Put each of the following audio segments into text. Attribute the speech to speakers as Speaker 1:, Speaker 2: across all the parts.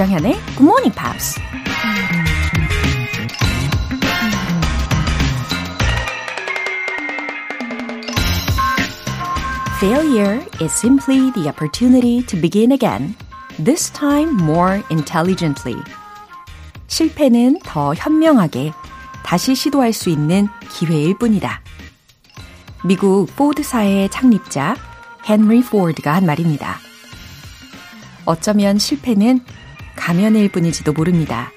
Speaker 1: 조장현의 Good Morning Pops. Failure is simply the opportunity to begin again, this time more intelligently. 실패는 더 현명하게 다시 시도할 수 있는 기회일 뿐이다. 미국 포드사의 창립자 헨리 포드가 한 말입니다. 어쩌면 실패는 가면일 뿐일지도 모릅니다.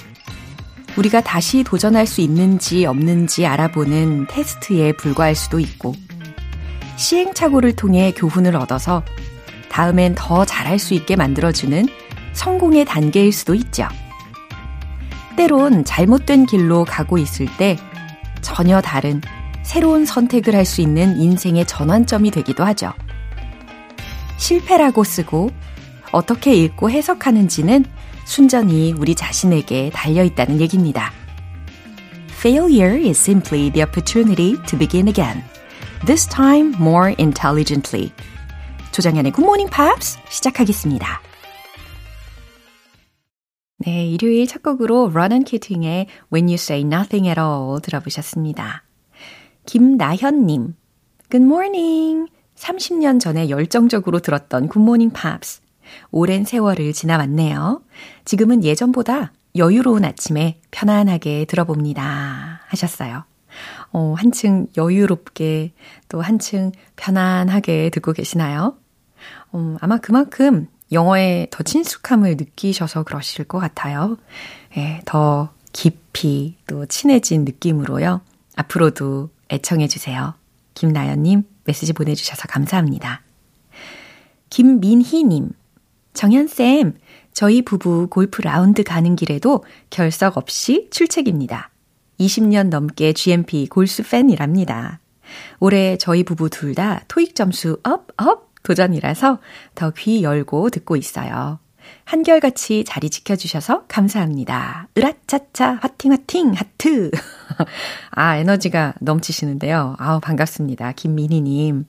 Speaker 1: 우리가 다시 도전할 수 있는지 없는지 알아보는 테스트에 불과할 수도 있고, 시행착오를 통해 교훈을 얻어서 다음엔 더 잘할 수 있게 만들어주는 성공의 단계일 수도 있죠. 때론 잘못된 길로 가고 있을 때 전혀 다른 새로운 선택을 할 수 있는 인생의 전환점이 되기도 하죠. 실패라고 쓰고 어떻게 읽고 해석하는지는 순전히 우리 자신에게 달려 있다는 얘기입니다. Failure is simply the opportunity to begin again. This time more intelligently. 조장현의 Morning Pops 시작하겠습니다. 네, 일요일 첫 곡으로 Ronan Keating의 When You Say Nothing at All 들어보셨습니다. 김나현님, Good morning. 30년 전에 열정적으로 들었던 굿모닝 팝스. 오랜 세월을 지나왔네요. 지금은 예전보다 여유로운 아침에 편안하게 들어봅니다. 하셨어요. 어, 한층 여유롭게 또 한층 편안하게 듣고 계시나요? 음, 아마 그만큼 영어에 더 친숙함을 느끼셔서 그러실 것 같아요. 예, 더 깊이 또 친해진 느낌으로요. 앞으로도 애청해 주세요. 김나연님 메시지 보내주셔서 감사합니다. 김민희님, 정현쌤, 저희 부부 골프 라운드 가는 길에도 결석 없이 출첵입니다. 20년 넘게 GMP 골수 팬이랍니다. 올해 저희 부부 둘 다 토익 점수 up, up 도전이라서 더 귀 열고 듣고 있어요. 한결같이 자리 지켜주셔서 감사합니다. 으라차차, 화팅, 화팅, 하트. 아, 에너지가 넘치시는데요. 아우, 반갑습니다. 김민희님.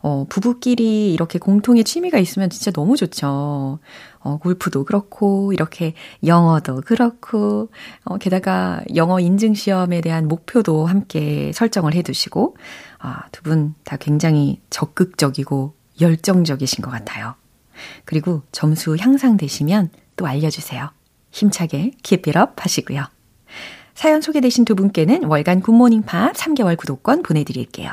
Speaker 1: 어, 부부끼리 이렇게 공통의 취미가 있으면 진짜 너무 좋죠. 어, 골프도 그렇고, 이렇게 영어도 그렇고, 어, 게다가 영어 인증 시험에 대한 목표도 함께 설정을 해 두시고, 아, 두 분 다 굉장히 적극적이고 열정적이신 것 같아요. 그리고 점수 향상되시면 또 알려주세요. 힘차게 keep it up 하시고요. 사연 소개되신 두 분께는 월간 굿모닝 팝 3개월 구독권 보내드릴게요.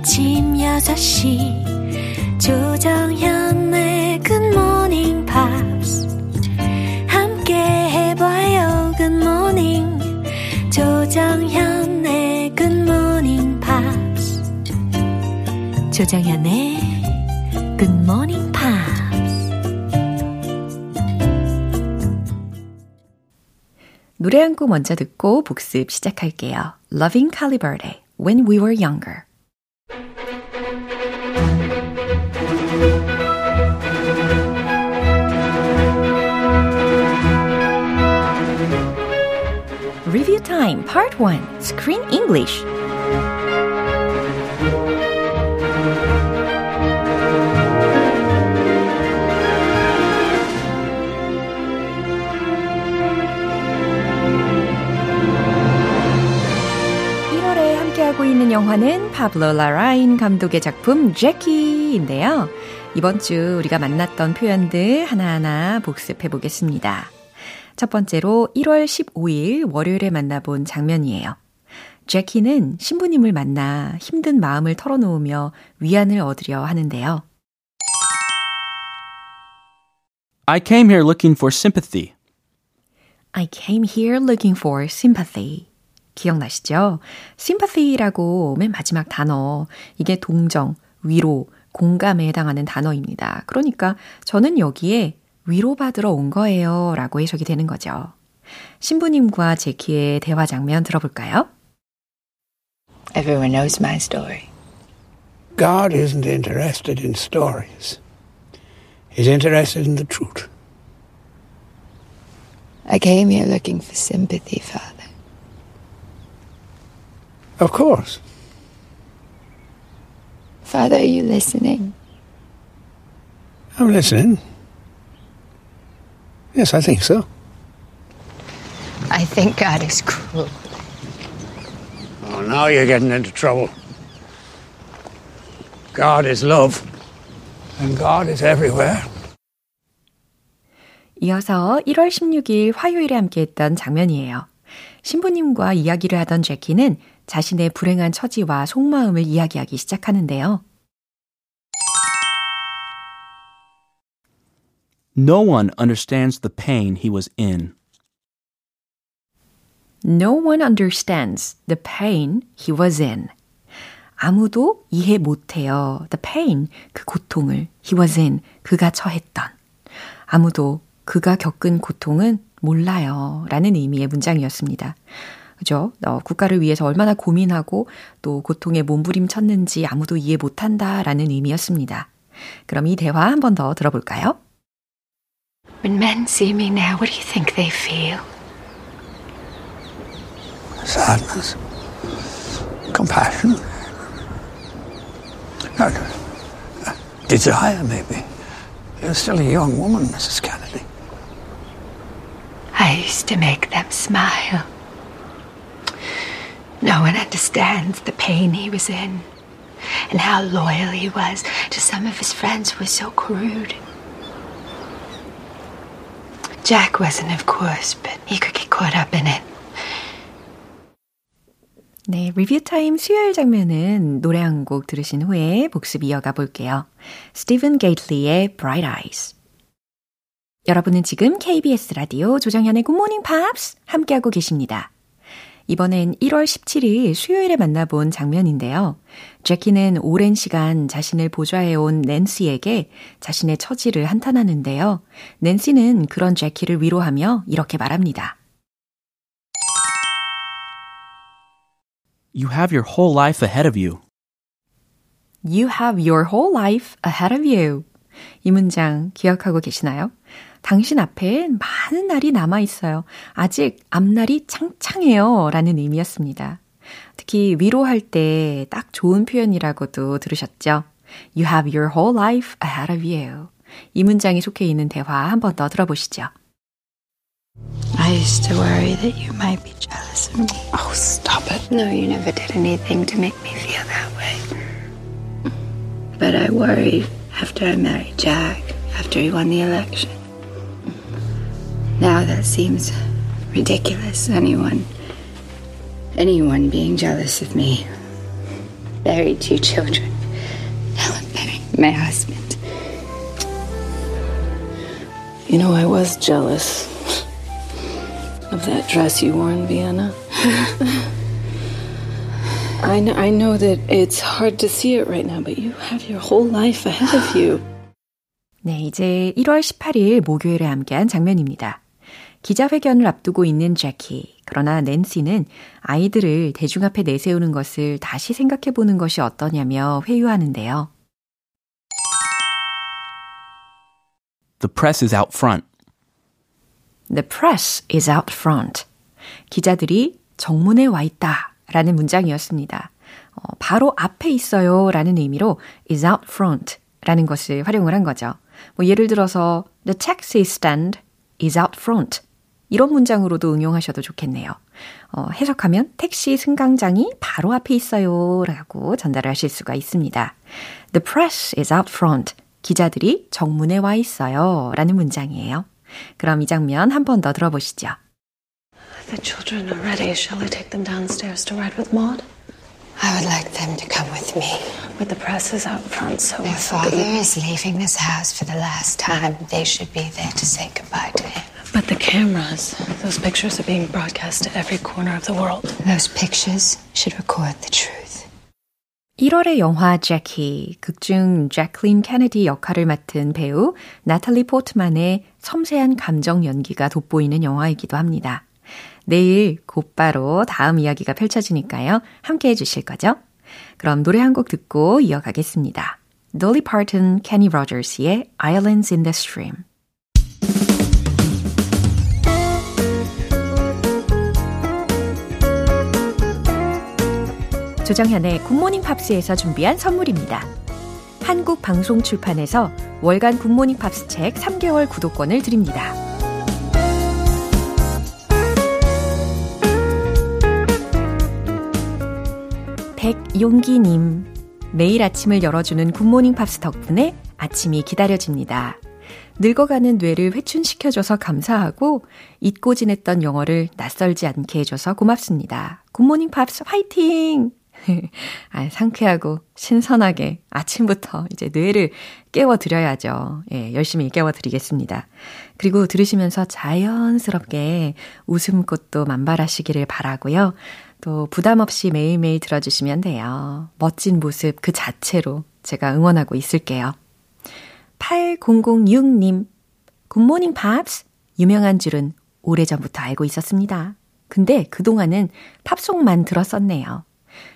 Speaker 1: 아침 6시 조정현의 굿모닝 팝스 조정현의 Good Morning. 조정현의 Good Morning Pops. 노래 한 곡 먼저 듣고 복습 시작할게요. Loving Calibre, When We Were Younger. Review Time Part 1 Screen English 함께하고 있는 영화는 파블로 라라인 감독의 작품 제키인데요. 이번 주 우리가 만났던 표현들 하나하나 복습해 보겠습니다. 첫 번째로 1월 15일 월요일에 만나본 장면이에요. 제키는 신부님을 만나 힘든 마음을 털어놓으며 위안을 얻으려 하는데요.
Speaker 2: I came here looking for sympathy.
Speaker 1: I came here looking for sympathy. 기억나시죠? sympathy라고 맨 마지막 단어. 이게 동정, 위로, 공감에 해당하는 단어입니다. 그러니까 저는 여기에 위로받으러 온 거예요. 라고 해석이 되는 거죠. 신부님과 제키의 대화 장면 들어볼까요?
Speaker 3: Everyone knows my story.
Speaker 4: God isn't interested in stories. He's interested in the truth.
Speaker 3: I came here looking for sympathy, Father.
Speaker 4: Of course.
Speaker 3: Father, are you listening?
Speaker 4: I'm listening. Yes, I think so.
Speaker 3: I think God is cruel.
Speaker 4: Oh, now you're getting into trouble. God is love, and God is everywhere.
Speaker 1: 이어서 1월 16일 화요일에 함께했던 장면이에요. 신부님과 이야기를 하던 제키는 자신의 불행한 처지와 속마음을 이야기하기 시작하는데요.
Speaker 2: No one understands the pain he was in.
Speaker 1: No one understands the pain he was in. 아무도 이해 못해요. The pain, 그 고통을 he was in, 그가 처했던. 아무도 그가 겪은 고통은 몰라요. 라는 의미의 문장이었습니다. 그죠? 어, 국가를 위해서 얼마나 고민하고 또 고통에 몸부림쳤는지 아무도 이해 못한다 라는 의미였습니다. 그럼 이 대화 한 번 더 들어볼까요?
Speaker 3: When men see me now, what do you think they feel?
Speaker 4: Sadness, compassion, desire, maybe. You're still a young woman, Mrs. Kennedy.
Speaker 3: I used to make them smile. No one understands the pain he was in and how loyal he was to some of his friends who were so crude. Jack wasn't, of course, but he could get caught up in it.
Speaker 1: 네, 리뷰 타임 수요일 장면은 노래 한 곡 들으신 후에 복습 이어가 볼게요. 스티븐 게이틀리의 Bright Eyes. 여러분은 지금 KBS 라디오 조정현의 Good Morning Pops 함께하고 계십니다. 이번엔 1월 17일 수요일에 만나본 장면인데요. 제키는 오랜 시간 자신을 보좌해온 낸시에게 자신의 처지를 한탄하는데요. 낸시는 그런 제키를 위로하며 이렇게 말합니다.
Speaker 2: You have your whole life ahead of you.
Speaker 1: You have your whole life ahead of you. 이 문장 기억하고 계시나요? 당신 앞에 많은 날이 남아 있어요. 아직 앞날이 창창해요. 라는 의미였습니다. 특히 위로할 때 딱 좋은 표현이라고도 들으셨죠? You have your whole life ahead of you. 이 문장이 속해 있는 대화 한 번 더 들어보시죠.
Speaker 3: I used to worry that you might be jealous of me.
Speaker 4: Oh, stop it.
Speaker 3: No, you never did anything to make me feel that way. But I worried after I married Jack, after he won the election. Now that seems ridiculous. Anyone, anyone being jealous of me. Buried two children. Now I'm burying my husband.
Speaker 5: You know, I was jealous of that dress you wore in Vienna. I know, I know that it's hard to see it right now, but you have your whole life ahead of you.
Speaker 1: 네, 이제 1월 18일 목요일에 함께한 장면입니다. 기자회견을 앞두고 있는 제키. 그러나 낸시는 아이들을 대중 앞에 내세우는 것을 다시 생각해 보는 것이 어떠냐며 회유하는데요.
Speaker 2: The press is out front.
Speaker 1: The press is out front. 기자들이 정문에 와 있다. 라는 문장이었습니다. 어, 바로 앞에 있어요. 라는 의미로 is out front 라는 것을 활용을 한 거죠. 뭐 예를 들어서 the taxi stand is out front. 이런 문장으로도 응용하셔도 좋겠네요. 어, 해석하면 택시 승강장이 바로 앞에 있어요. 라고 전달을 하실 수가 있습니다. The press is out front. 기자들이 정문에 와 있어요. 라는 문장이에요. 그럼 이 장면 한 번 더 들어보시죠.
Speaker 5: The children are ready. Shall I take them downstairs to ride with Maud?
Speaker 3: I would like them to come with me.
Speaker 5: But the press is out front, so
Speaker 3: Their father is leaving this house for the last time. They should be there to say goodbye to him.
Speaker 5: The cameras, those pictures are being broadcast to every corner of the world.
Speaker 3: Those pictures should record the truth.
Speaker 1: 1월의 영화 제키, 극중 제클린 케네디 역할을 맡은 배우 나탈리 포트만의 섬세한 감정 연기가 돋보이는 영화이기도 합니다. 내일 곧바로 다음 이야기가 펼쳐지니까요. 함께 해주실 거죠? 그럼 노래 한 곡 듣고 이어가겠습니다. Dolly Parton, Kenny Rogers의 Islands in the Stream. 조정현의 굿모닝 팝스에서 준비한 선물입니다. 한국 방송 출판에서 월간 굿모닝 팝스 책 3개월 구독권을 드립니다. 백용기님, 매일 아침을 열어주는 굿모닝 팝스 덕분에 아침이 기다려집니다. 늙어가는 뇌를 회춘시켜줘서 감사하고 잊고 지냈던 영어를 낯설지 않게 해줘서 고맙습니다. 굿모닝 팝스 화이팅! 아, 상쾌하고 신선하게 아침부터 이제 뇌를 깨워드려야죠. 예, 열심히 깨워드리겠습니다. 그리고 들으시면서 자연스럽게 웃음꽃도 만발하시기를 바라고요. 또 부담 없이 매일매일 들어주시면 돼요. 멋진 모습 그 자체로 제가 응원하고 있을게요. 8006님, 굿모닝 팝스. 유명한 줄은 오래전부터 알고 있었습니다. 근데 그동안은 팝송만 들었었네요.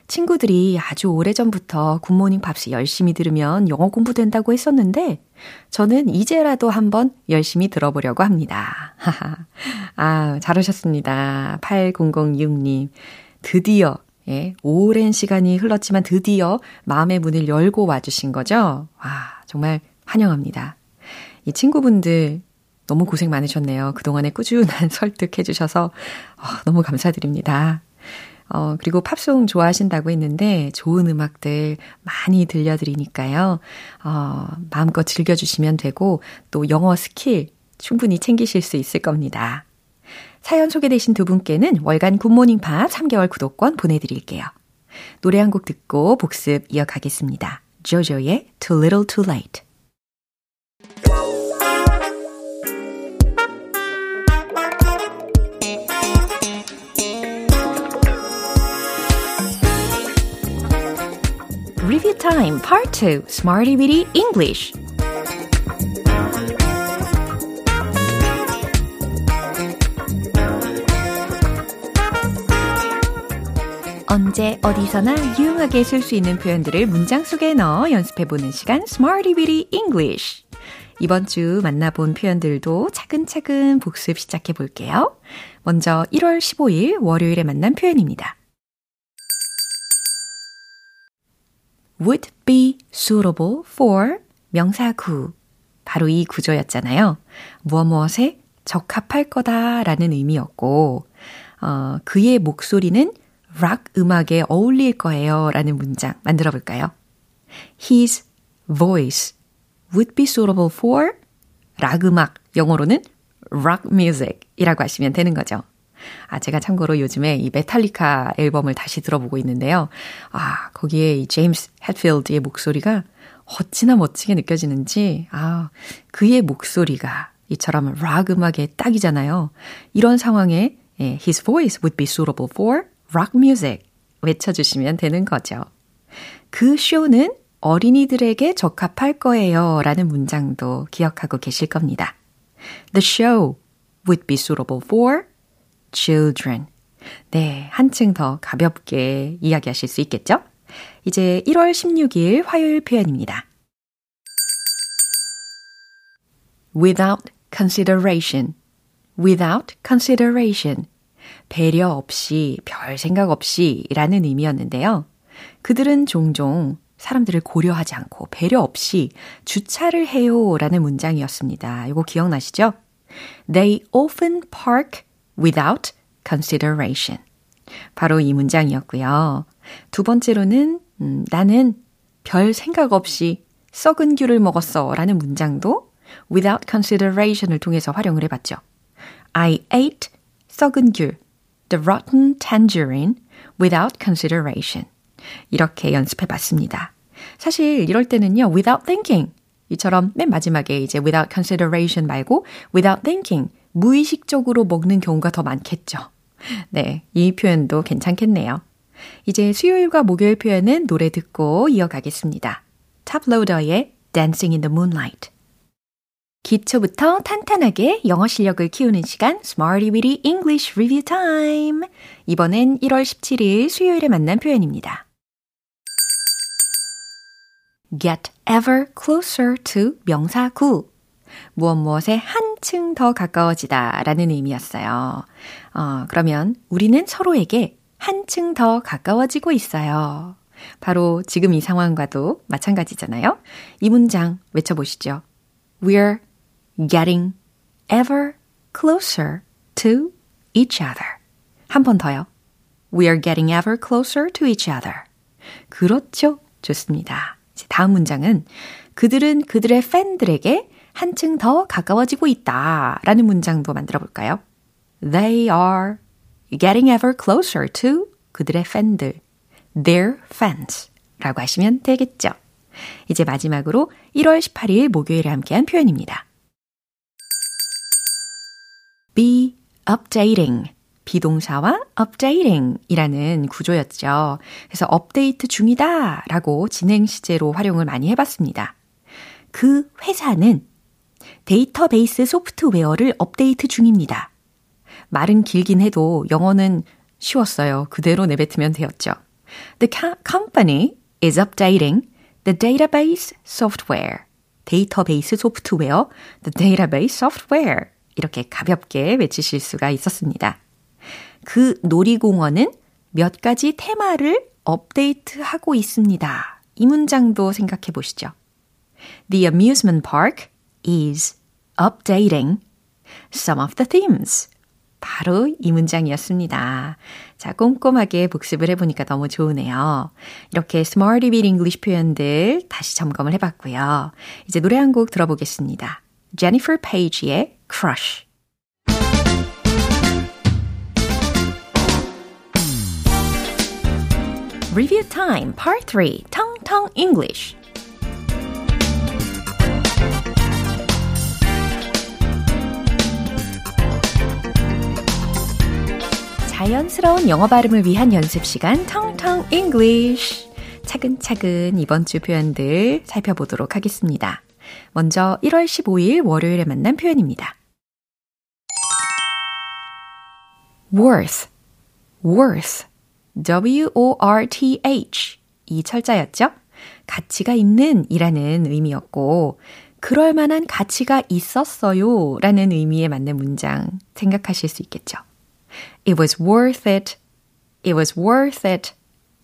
Speaker 1: 친구들이 아주 오래전부터 굿모닝 팝스 열심히 들으면 영어 공부된다고 했었는데, 저는 이제라도 한번 열심히 들어보려고 합니다. 아, 잘하셨습니다. 8006님. 드디어, 예, 오랜 시간이 흘렀지만 드디어 마음의 문을 열고 와주신 거죠? 와, 정말 환영합니다. 이 친구분들 너무 고생 많으셨네요. 그동안에 꾸준한 설득해주셔서 어, 너무 감사드립니다. 어, 그리고 팝송 좋아하신다고 했는데 좋은 음악들 많이 들려드리니까요. 어, 마음껏 즐겨주시면 되고 또 영어 스킬 충분히 챙기실 수 있을 겁니다. 사연 소개되신 두 분께는 월간 굿모닝 팝스 3개월 구독권 보내드릴게요. 노래 한 곡 듣고 복습 이어가겠습니다. JoJo의 Too Little Too Late. Review Time Part 2 Smarty Weedy English 언제 어디서나 유용하게 쓸 수 있는 표현들을 문장 속에 넣어 연습해보는 시간 Smarty Weedy English 이번 주 만나본 표현들도 차근차근 복습 시작해 볼게요. 먼저 1월 15일 월요일에 만난 표현입니다. Would be suitable for 명사구. 바로 이 구조였잖아요. 무엇 무엇에 적합할 거다라는 의미였고, 어, 그의 목소리는 락 음악에 어울릴 거예요 라는 문장 만들어 볼까요? His voice would be suitable for 락 음악, 영어로는 rock music 이라고 하시면 되는 거죠. 아, 제가 참고로 요즘에 이 메탈리카 앨범을 다시 들어보고 있는데요. 아, 거기에 이 제임스 햇필드의 목소리가 어찌나 멋지게 느껴지는지, 아, 그의 목소리가 이처럼 락 음악의 딱이잖아요. 이런 상황에 예, his voice would be suitable for rock music 외쳐주시면 되는 거죠. 그 쇼는 어린이들에게 적합할 거예요 라는 문장도 기억하고 계실 겁니다. The show would be suitable for children. 네, 한층 더 가볍게 이야기하실 수 있겠죠? 이제 1월 16일 화요일 표현입니다. without consideration. without consideration. 배려 없이, 별 생각 없이 라는 의미였는데요. 그들은 종종 사람들을 고려하지 않고 배려 없이 주차를 해요 라는 문장이었습니다. 이거 기억나시죠? They often park without consideration. 바로 이 문장이었고요. 두 번째로는 음, 나는 별 생각 없이 썩은 귤을 먹었어 라는 문장도 without consideration을 통해서 활용을 해봤죠. I ate 썩은 귤, the rotten tangerine without consideration. 이렇게 연습해 봤습니다. 사실 이럴 때는요, without thinking. 이처럼 맨 마지막에 이제 without consideration 말고 without thinking. 무의식적으로 먹는 경우가 더 많겠죠. 네, 이 표현도 괜찮겠네요. 이제 수요일과 목요일 표현은 노래 듣고 이어가겠습니다. 탑로더의 Dancing in the Moonlight. 기초부터 탄탄하게 영어 실력을 키우는 시간 Smarty Weedy English Review Time. 이번엔 1월 17일 수요일에 만난 표현입니다. get ever closer to 명사 구. 무엇 무엇에 한층 더 가까워지다 라는 의미였어요. 어, 그러면 우리는 서로에게 한층 더 가까워지고 있어요. 바로 지금 이 상황과도 마찬가지잖아요. 이 문장 외쳐보시죠. We're getting ever closer to each other. 한 번 더요. We're getting ever closer to each other. 그렇죠. 좋습니다. 다음 문장은 그들은 그들의 팬들에게 한층 더 가까워지고 있다 라는 문장도 만들어 볼까요? They are getting ever closer to 그들의 팬들, their fans 라고 하시면 되겠죠. 이제 마지막으로 1월 18일 목요일에 함께한 표현입니다. be updating. 비동사와 updating 이라는 구조였죠. 그래서 업데이트 중이다 라고 진행 시제로 활용을 많이 해봤습니다. 그 회사는 데이터베이스 소프트웨어를 업데이트 중입니다. 말은 길긴 해도 영어는 쉬웠어요. 그대로 내뱉으면 되었죠. The company is updating the database software. 데이터베이스 소프트웨어, the database software. 이렇게 가볍게 외치실 수가 있었습니다. 그 놀이공원은 몇 가지 테마를 업데이트하고 있습니다. 이 문장도 생각해 보시죠. The amusement park is updating some of the themes. 바로 이 문장이었습니다. 자, 꼼꼼하게 복습을 해보니까 너무 좋으네요. 이렇게 Smarty Beat English 표현들 다시 점검을 해봤고요. 이제 노래 한 곡 들어보겠습니다. Jennifer Page의 Crush. Review Time Part 3 텅텅 English 자연스러운 영어 발음을 위한 연습 시간 텅텅 English 차근차근 이번 주 표현들 살펴보도록 하겠습니다. 먼저 1월 15일 월요일에 만난 표현입니다. worth, worth, w-o-r-t-h 이 철자였죠? 가치가 있는 이라는 의미였고, 그럴 만한 가치가 있었어요 라는 의미에 맞는 문장 생각하실 수 있겠죠. It was worth it. It was worth it.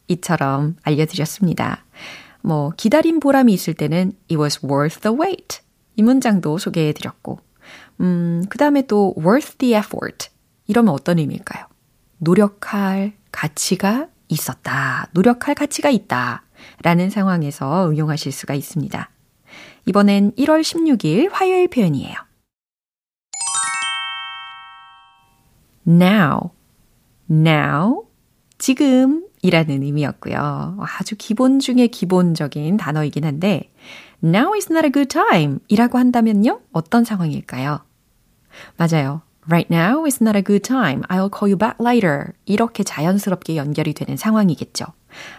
Speaker 1: 이처럼 알려드렸습니다. 뭐, 기다린 보람이 있을 때는 it was worth the wait. 이 문장도 소개해 드렸고, 음, 그 다음에 또 worth the effort. 이러면 어떤 의미일까요? 노력할 가치가 있었다. 노력할 가치가 있다. 라는 상황에서 응용하실 수가 있습니다. 이번엔 1월 16일 화요일 표현이에요. Now, now, 지금 이라는 의미였고요. 아주 기본 중에 기본적인 단어이긴 한데, now is not a good time 이라고 한다면요? 어떤 상황일까요? 맞아요. Right now is not a good time. I'll call you back later. 이렇게 자연스럽게 연결이 되는 상황이겠죠.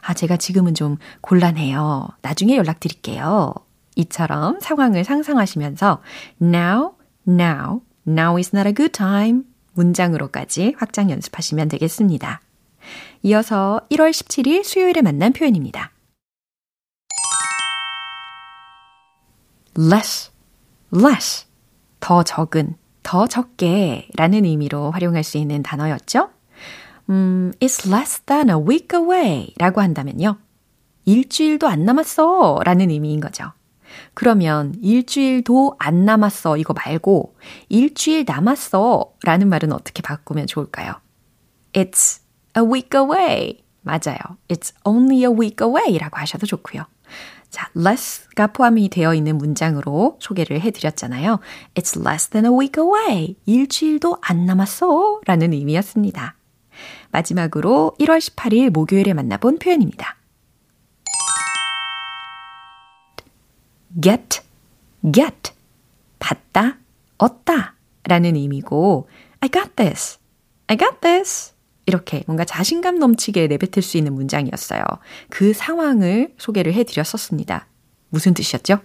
Speaker 1: 아, 제가 지금은 좀 곤란해요. 나중에 연락드릴게요. 이처럼 상황을 상상하시면서 now, now, now is not a good time. 문장으로까지 확장 연습하시면 되겠습니다. 이어서 1월 17일 수요일에 만난 표현입니다. less, less, 더 적은, 더 적게 라는 의미로 활용할 수 있는 단어였죠? 음, it's less than a week away 라고 한다면요. 일주일도 안 남았어 라는 의미인 거죠. 그러면 일주일도 안 남았어 이거 말고 일주일 남았어 라는 말은 어떻게 바꾸면 좋을까요? It's a week away. 맞아요. It's only a week away 라고 하셔도 좋고요. 자, less가 포함이 되어 있는 문장으로 소개를 해드렸잖아요. It's less than a week away. 일주일도 안 남았어. 라는 의미였습니다. 마지막으로 1월 18일 목요일에 만나본 표현입니다. Get, get, 받다, 얻다 라는 의미고 I got this, I got this 이렇게 뭔가 자신감 넘치게 내뱉을 수 있는 문장이었어요. 그 상황을 소개를 해드렸었습니다. 무슨 뜻이었죠?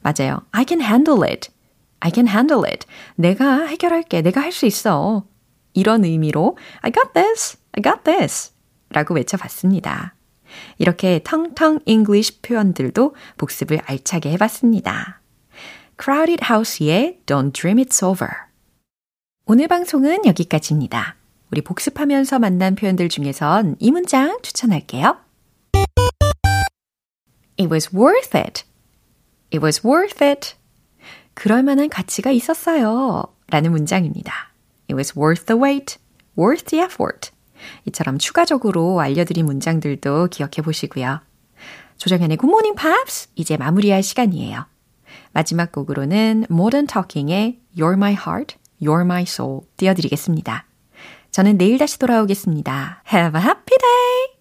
Speaker 1: 맞아요. I can handle it. I can handle it. 내가 해결할게. 내가 할 수 있어. 이런 의미로 I got this. I got this. 라고 외쳐봤습니다. 이렇게 텅텅 English 표현들도 복습을 알차게 해봤습니다. Crowded House의 Don't Dream It's Over. 오늘 방송은 여기까지입니다. 우리 복습하면서 만난 표현들 중에선 이 문장 추천할게요. It was worth it. It was worth it. 그럴 만한 가치가 있었어요. 라는 문장입니다. It was worth the wait, worth the effort. 이처럼 추가적으로 알려드린 문장들도 기억해 보시고요. 조정현의 Morning Pops 이제 마무리할 시간이에요. 마지막 곡으로는 Modern Talking의 You're My Heart, You're My Soul 띄워드리겠습니다. 저는 내일 다시 돌아오겠습니다. Have a happy day!